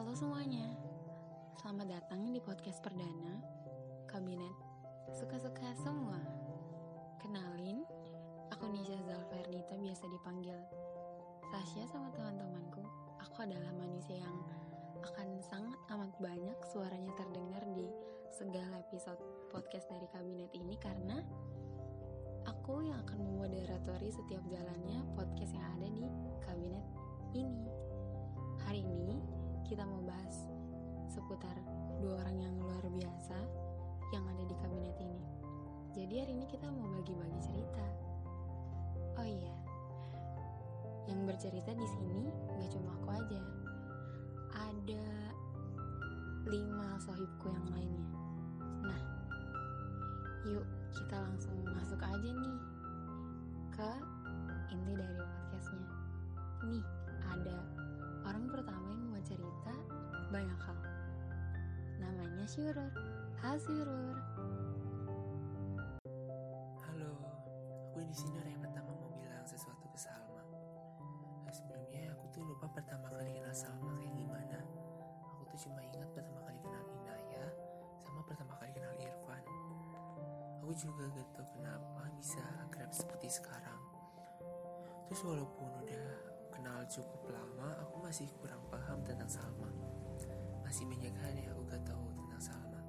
Halo semuanya, selamat datang di podcast perdana Kabinet Suka-Suka Semua. Kenalin, aku Nisha Zalfernita biasa dipanggil Sasha sama teman-temanku. Aku adalah manusia yang akan sangat amat banyak suaranya terdengar di segala episode podcast dari kabinet ini karena aku yang akan memoderatori setiap jalannya podcast yang ada di kabinet ini. Hari ini kita mau bahas seputar dua orang yang luar biasa yang ada di kabinet ini. Jadi hari ini kita mau bagi-bagi cerita. Oh iya, yang bercerita di sini nggak cuma aku aja, ada lima sohibku yang lainnya. Nah, yuk kita langsung masuk aja nih ke inti dari podcastnya. Nih, Namanya Syurur. Hai Syurur. Halo, aku di sini orang yang pertama mau bilang sesuatu ke Salma. Nah, sebelumnya aku tuh lupa pertama kali kenal Salma kayak gimana. Aku tuh cuma ingat pertama kali kenal Inaya sama pertama kali kenal Irfan. Aku juga gak tau kenapa bisa akrab seperti sekarang. Terus walaupun udah kenal cukup lama, aku masih kurang paham tentang Salma. Masih banyak hal yang aku gak tahu Salma.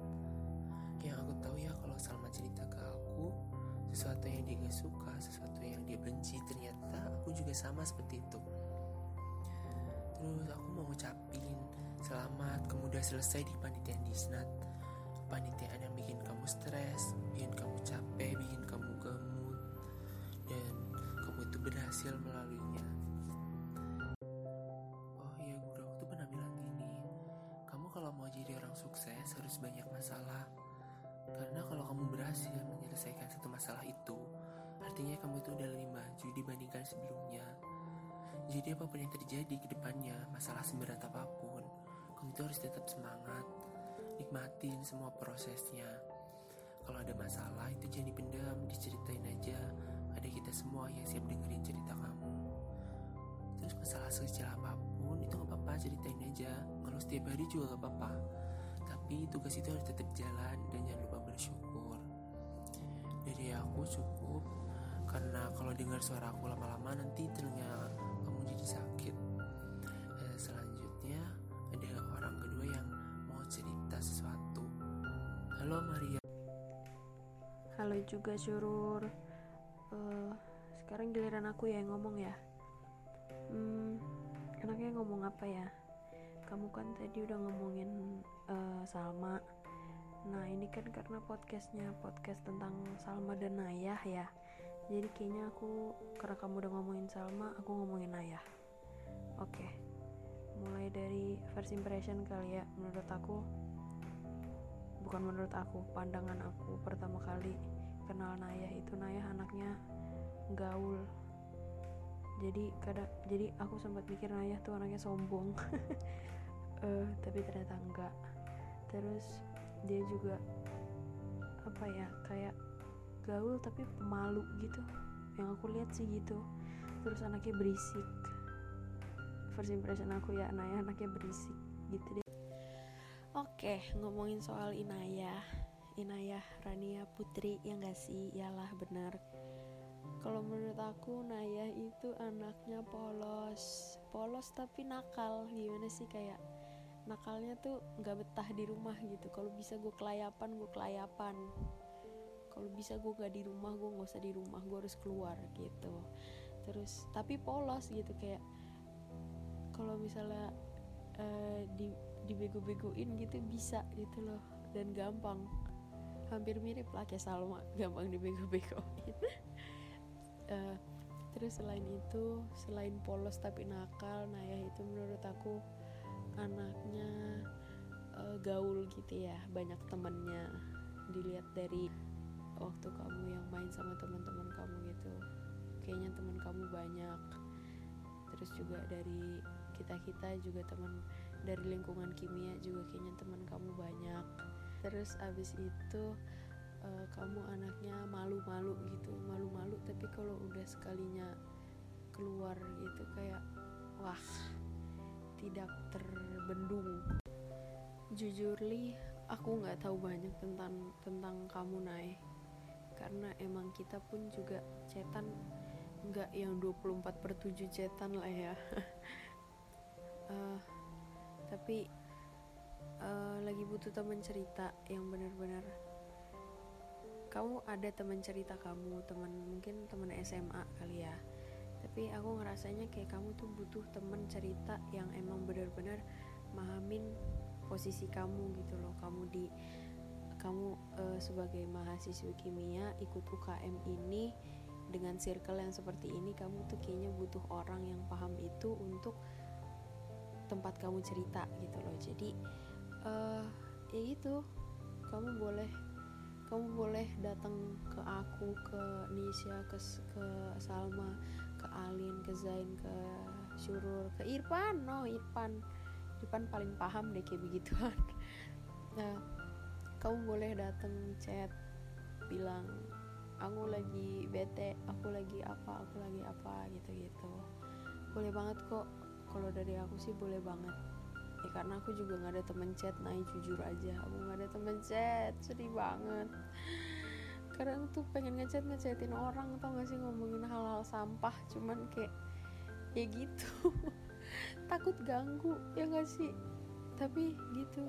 Yang aku tahu ya kalau Salma cerita ke aku sesuatu yang dia gak suka, sesuatu yang dia benci, ternyata aku juga sama seperti itu. Terus aku mau ngucapin selamat kamu udah selesai di panitiaan disnat. Panitiaan yang bikin kamu stres, bikin kamu capek, bikin kamu gemut, dan kamu itu berhasil melaluinya. Orang sukses harus banyak masalah. Karena kalau kamu berhasil menyelesaikan satu masalah itu, artinya kamu itu udah lebih maju dibandingkan sebelumnya. Jadi apa pun yang terjadi ke depannya, masalah seberat apa pun, kamu itu harus tetap semangat, nikmatin semua prosesnya. Kalau ada masalah itu jangan dipendam, diceritain aja. Ada kita semua yang siap dengerin cerita kamu. Terus masalah sekecil apa pun itu gak apa-apa ceritain aja. Kalau setiap hari juga gak apa-apa. Tapi tugas itu harus tetap jalan dan jangan lupa bersyukur. Dari aku cukup karena kalau dengar suara aku lama-lama nanti telinga kamu jadi sakit. Eh, selanjutnya ada orang kedua yang mau cerita sesuatu. Halo Maria. Halo juga Syurur Eh, Sekarang giliran aku ya yang ngomong ya Hmm, enaknya ngomong apa ya? Kamu kan tadi udah ngomongin eh, Salma. Nah ini kan karena podcastnya podcast tentang Salma dan Nayah ya. Jadi kayaknya aku, karena kamu udah ngomongin Salma, aku ngomongin Nayah Oke. Mulai dari first impression kali ya Menurut aku. Bukan menurut aku, pandangan aku pertama kali kenal Nayah itu Nayah anaknya gaul. Jadi kadang jadi aku sempat pikir Nayah tuh anaknya sombong Eh, tapi ternyata enggak terus dia juga apa ya kayak gaul tapi pemalu gitu yang aku lihat sih gitu terus anaknya berisik first impression aku ya Nayah anaknya berisik gitu deh Oke, ngomongin soal Inayah. Inayah Rania Putri yang gak sih? Yalah benar. Kalau menurut aku Nayah itu anaknya polos. Polos tapi nakal. Gimana sih kayak nakalnya tuh nggak betah di rumah gitu. Kalau bisa gue kelayapan, gue kelayapan. Kalau bisa gue gak di rumah, gue nggak usah di rumah, gue harus keluar gitu. Terus tapi polos gitu kayak kalau misalnya eh, di dibego-begoin gitu bisa gitu loh dan gampang hampir mirip lah kayak Salma gampang dibego-begoin Eh, terus selain itu selain polos tapi nakal Nayah itu menurut aku anaknya eh, gaul gitu ya banyak temennya dilihat dari waktu kamu yang main sama teman-teman kamu gitu. Kayaknya teman kamu banyak. Terus juga dari kita kita juga teman dari lingkungan kimia juga kayaknya teman kamu banyak. Terus abis itu eh, kamu anaknya malu-malu gitu malu-malu tapi kalau udah sekalinya keluar gitu kayak wah tidak terbendung. Jujur li aku nggak tahu banyak tentang tentang kamu Nay karena emang kita pun juga cetan nggak yang 24 per 7 cetan lah ya. Uh, tapi uh, lagi butuh teman cerita yang benar-benar kamu ada teman cerita kamu teman mungkin teman SMA kali ya tapi aku ngerasanya kayak kamu tuh butuh teman cerita yang emang benar-benar mahamin posisi kamu gitu loh. Kamu di kamu uh, sebagai mahasiswi kimia ikut UKM ini dengan circle yang seperti ini kamu tuh kayaknya butuh orang yang paham itu untuk tempat kamu cerita gitu loh. Jadi uh, ya gitu. Kamu boleh kamu boleh datang ke aku ke Nisha ke ke Salma ke Alin ke Zain ke Syurur ke Irfan. No Irfan. Irfan paling paham deh kayak begituan. Nah kamu boleh datang chat bilang aku lagi bete aku lagi apa aku lagi apa gitu gitu boleh banget kok. Kalau dari aku sih boleh banget. Ya karena aku juga nggak ada temen chat. Naik jujur aja aku nggak ada temen chat. Sedih banget kadang tuh pengen ngechat ngechatin orang tau gak sih ngomongin hal-hal sampah cuman kayak ya gitu. Takut ganggu ya gak sih? Tapi gitu.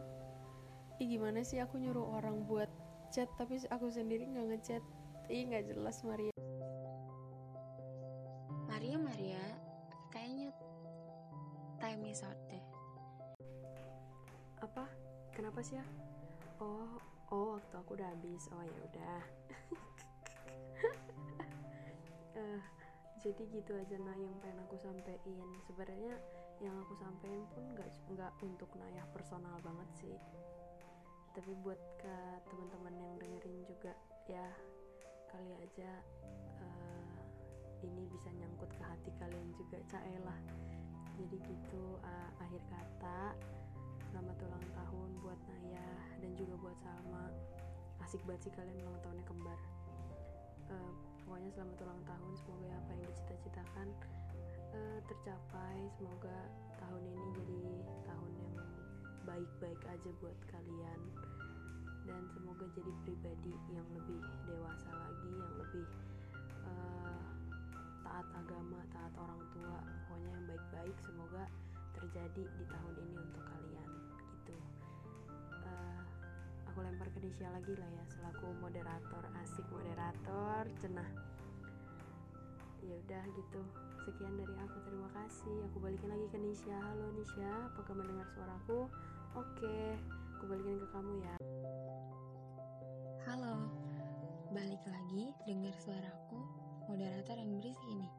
Ih gimana sih aku nyuruh orang buat chat tapi aku sendiri nggak ngechat? Ih nggak jelas Maria. Maria Maria kayaknya time is out deh. Apa? Kenapa sih ya? Oh oh waktu aku udah habis. Oh ya udah. Uh, jadi gitu aja nah yang pengen aku sampein. Sebenarnya yang aku sampein pun nggak nggak untuk nayah personal banget sih. Tapi buat ke teman-teman yang dengerin juga ya kali aja uh, ini bisa nyangkut ke hati kalian juga caelah. Jadi gitu uh, akhir kata selamat ulang tahun buat Naya dan juga buat Salma. Asik banget sih kalian ulang tahunnya kembar. Uh, pokoknya selamat ulang tahun semoga apa yang dicita-citakan uh, tercapai. Semoga tahun ini jadi tahun yang baik-baik aja buat kalian. Dan semoga jadi pribadi yang lebih dewasa lagi yang lebih uh, taat agama taat orang tua. Pokoknya yang baik-baik semoga terjadi di tahun ini untuk kalian aku lempar ke Nisha lagi lah ya selaku moderator asik moderator cenah. Ya udah gitu. Sekian dari aku terima kasih. Aku balikin lagi ke Nisha. Halo Nisha. Apakah mendengar suaraku? Oke aku balikin ke kamu ya. Halo. Balik lagi dengar suaraku moderator yang berisik ini.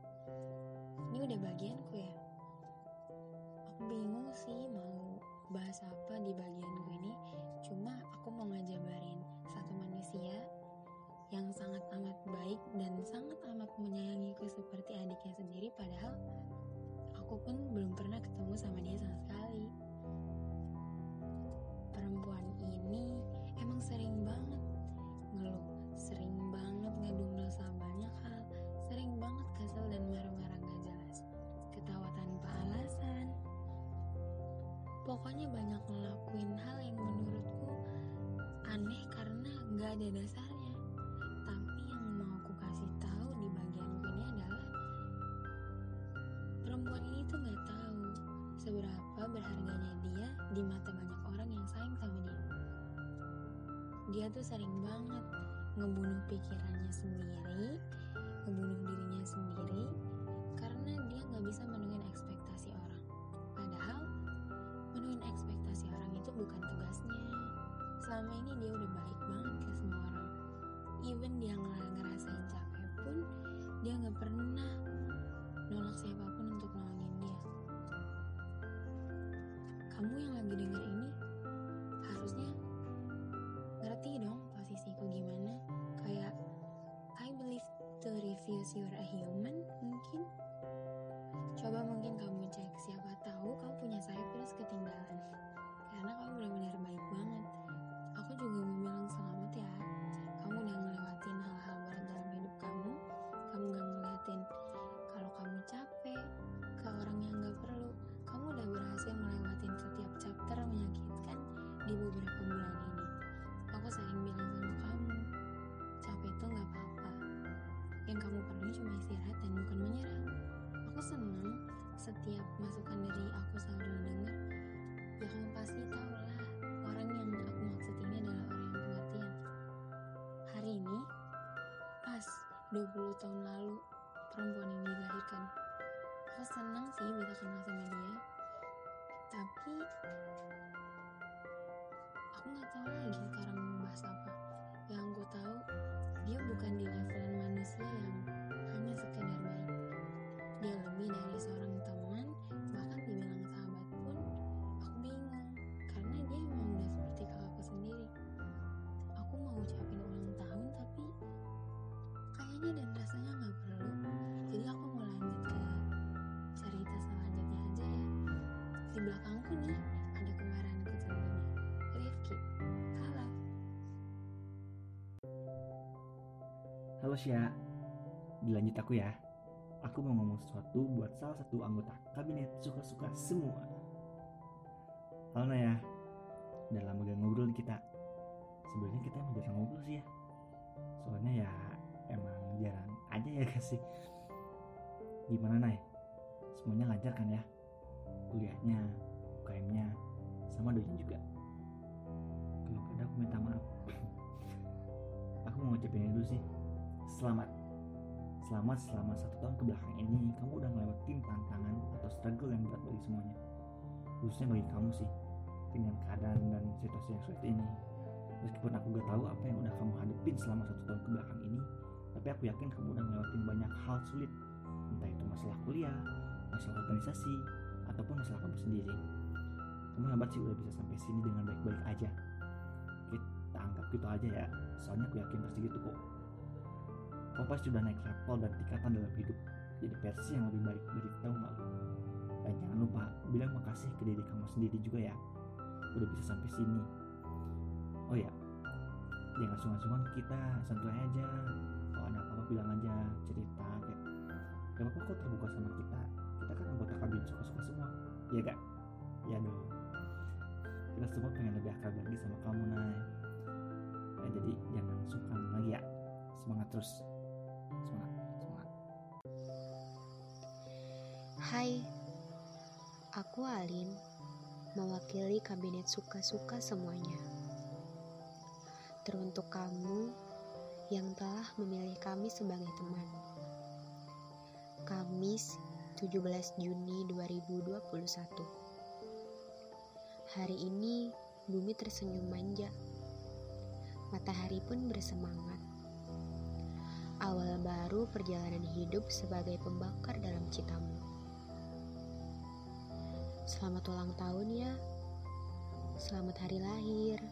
Ini udah bagianku ya pokoknya banyak ngelakuin hal yang menurutku aneh karena gak ada dasarnya. Tapi yang mau aku kasih tahu di bagianku ini adalah perempuan ini tuh gak tahu seberapa berharganya dia di mata banyak orang yang sayang sama dia. Dia tuh sering banget ngebunuh pikirannya sendiri ngebunuh dirinya sendiri karena dia nggak bisa menuhin ekspektasi orang itu bukan tugasnya. Selama ini dia udah baik banget ke semua orang. Even dia ngerasain capek pun dia nggak pernah nolak siapa pun untuk nolongin dia. Kamu yang lagi denger ini harusnya ngerti dong posisiku gimana. Kayak I believe to refuse you're a human 20 tahun lalu perempuan yang dilahirkan. Aku senang sih bisa kenal sama dia. Tapi aku nggak tahu lagi sekarang mau bahas apa. Yang aku tahu dia bukan di levelan manusia yang hanya sekedar baik. Dia lebih dari seorang belakangku nih ada kemarahan kecilnya. Rifki, halo. Halo Sya, dilanjut aku ya. Aku mau ngomong sesuatu buat salah satu anggota kabinet suka-suka semua. Halo Naya, udah lama gak ngobrol kita. Sebenarnya kita emang jarang ngobrol sih ya. Soalnya ya emang jarang aja ya gak sih. Gimana Nay? Semuanya lancar kan ya? Kuliahnya, UKM-nya, sama doanya juga. Kalau ada aku minta maaf. aku mau ngucapin dulu sih. Selamat. Selamat selama satu tahun ke belakang ini Kamu udah ngelewatin tantangan atau struggle yang berat bagi semuanya. Khususnya bagi kamu sih Dengan keadaan dan situasi yang sulit ini. Meskipun aku gak tahu apa yang udah kamu hadepin selama satu tahun ke belakang ini Tapi aku yakin kamu udah ngelewatin banyak hal sulit. Entah itu masalah kuliah, masalah organisasi, ataupun masalah kamu sendiri. Kamu hebat sih udah bisa sampai sini dengan baik-baik aja. Kita anggap gitu aja ya. Soalnya aku yakin pasti gitu kok. Kau pasti sudah naik level dan tingkatan dalam hidup. Jadi versi yang lebih baik dari tahun lalu Dan jangan lupa bilang makasih ke diri kamu sendiri juga ya. Udah bisa sampai sini. Oh ya Jangan sungkan-sungkan kita santai aja. Kalau ada apa-apa bilang aja Cerita kayak Gak apa-apa kok terbuka sama Kita kan anggota kabinet suka-suka semua. Iya gak? Iya dong. Kita semua pengen lebih akrab lagi sama kamu Nay. Ya jadi jangan sungkan lagi ya. Semangat terus. Semangat, semangat. Hai, aku Alin, mewakili kabinet suka-suka semuanya. Teruntuk kamu yang telah memilih kami sebagai teman. Kamis 17 Juni 2021 Hari ini bumi tersenyum manja. Matahari pun bersemangat. Awal baru perjalanan hidup sebagai pembakar dalam citamu. Selamat ulang tahun ya. Selamat hari lahir.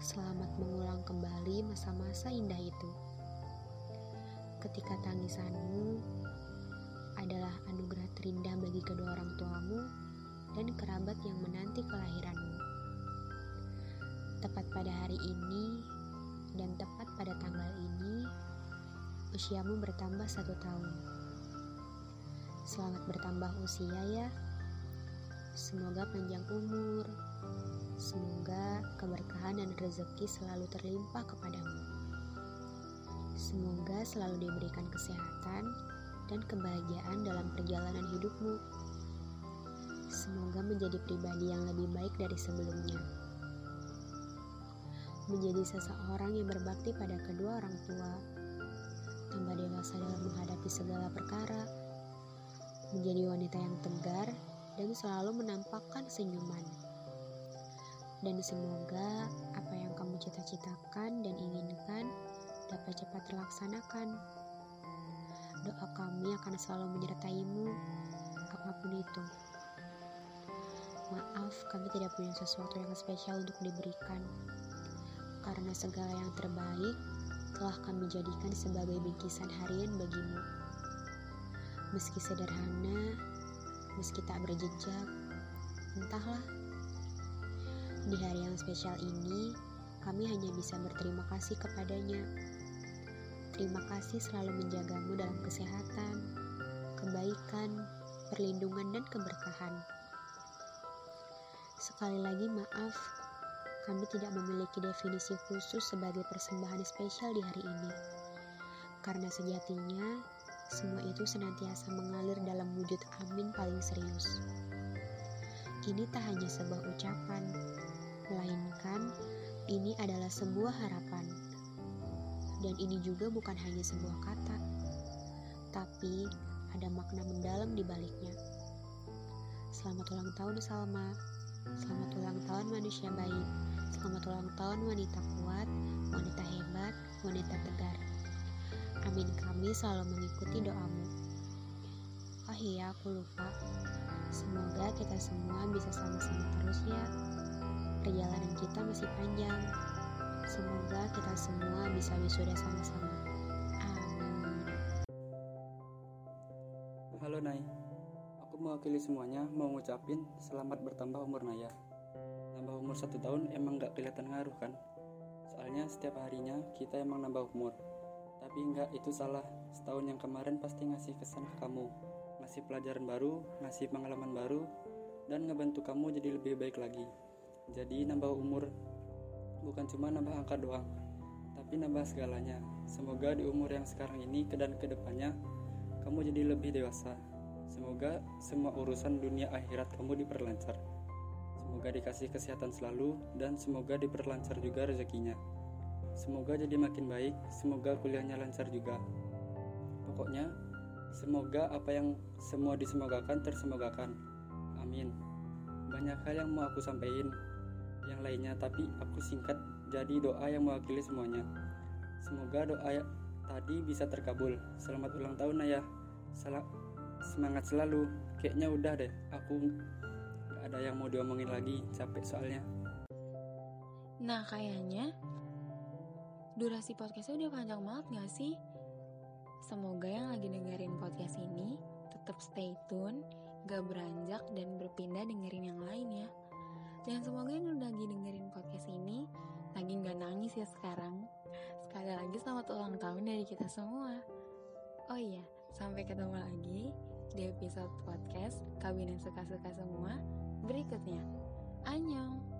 Selamat mengulang kembali masa-masa indah itu. Ketika tangisanmu adalah anugerah terindah bagi kedua orang tuamu dan kerabat yang menanti kelahiranmu. Tepat pada hari ini dan tepat pada tanggal ini, usiamu bertambah satu tahun. Selamat bertambah usia ya. Semoga panjang umur. Semoga keberkahan dan rezeki selalu terlimpah kepadamu. Semoga selalu diberikan kesehatan dan kebahagiaan dalam perjalanan hidupmu. Semoga menjadi pribadi yang lebih baik dari sebelumnya. Menjadi seseorang yang berbakti pada kedua orang tua, tambah dewasa dalam menghadapi segala perkara, menjadi wanita yang tegar dan selalu menampakkan senyuman. Dan semoga apa yang kamu cita-citakan dan inginkan dapat cepat terlaksanakan. Doa kami akan selalu menyertaimu, apa pun itu. Maaf, kami tidak punya sesuatu yang spesial untuk diberikan, karena segala yang terbaik telah kami jadikan sebagai bingkisan harian bagimu. Meski sederhana, meski tak berjejak, entahlah. Di hari yang spesial ini, kami hanya bisa berterima kasih kepadanya. Terima kasih selalu menjagamu dalam kesehatan, kebaikan, perlindungan, dan keberkahan. Sekali lagi maaf, kami tidak memiliki definisi khusus sebagai persembahan spesial di hari ini. Karena sejatinya, semua itu senantiasa mengalir dalam wujud amin paling serius. Ini tak hanya sebuah ucapan, melainkan ini adalah sebuah harapan. Dan ini juga bukan hanya sebuah kata, tapi ada makna mendalam di baliknya. Selamat ulang tahun Salma. Selamat ulang tahun manusia baik. Selamat ulang tahun wanita kuat, wanita hebat, wanita tegar. Amin kami selalu mengikuti doamu. Oh iya, aku lupa. Semoga kita semua bisa sama-sama terus ya. Perjalanan kita masih panjang. Semoga kita semua bisa wisuda sama-sama. Amin. Halo Nay, aku mewakili semuanya mau ngucapin selamat bertambah umur Naya. Nambah umur satu tahun emang gak kelihatan ngaruh kan? Soalnya setiap harinya kita emang nambah umur. Tapi enggak itu salah. Setahun yang kemarin pasti ngasih kesan ke kamu, ngasih pelajaran baru, ngasih pengalaman baru, dan ngebantu kamu jadi lebih baik lagi. Jadi nambah umur bukan cuma nambah angka doang, tapi nambah segalanya. Semoga di umur yang sekarang ini dan ke depannya kamu jadi lebih dewasa. Semoga semua urusan dunia akhirat kamu diperlancar. Semoga dikasih kesehatan selalu dan semoga diperlancar juga rezekinya. Semoga jadi makin baik, semoga kuliahnya lancar juga. Pokoknya, semoga apa yang semua disemogakan tersemogakan. Amin. Banyak hal yang mau aku sampaikan, yang lainnya tapi aku singkat jadi doa yang mewakili semuanya. Semoga doa ya- tadi bisa terkabul. Selamat ulang tahun Naya. Salam semangat selalu. Kayaknya udah deh. Aku gak ada yang mau diomongin lagi. Capek soalnya. Nah, kayaknya durasi podcastnya udah panjang banget gak sih? Semoga yang lagi dengerin podcast ini tetap stay tune, gak beranjak dan berpindah dengerin yang lain ya. Dan semoga yang lagi dengerin podcast ini lagi gak nangis ya sekarang. Sekali lagi selamat ulang tahun dari kita semua. Oh iya, sampai ketemu lagi di episode podcast Kabinet Suka-Suka Semua berikutnya. Annyeong!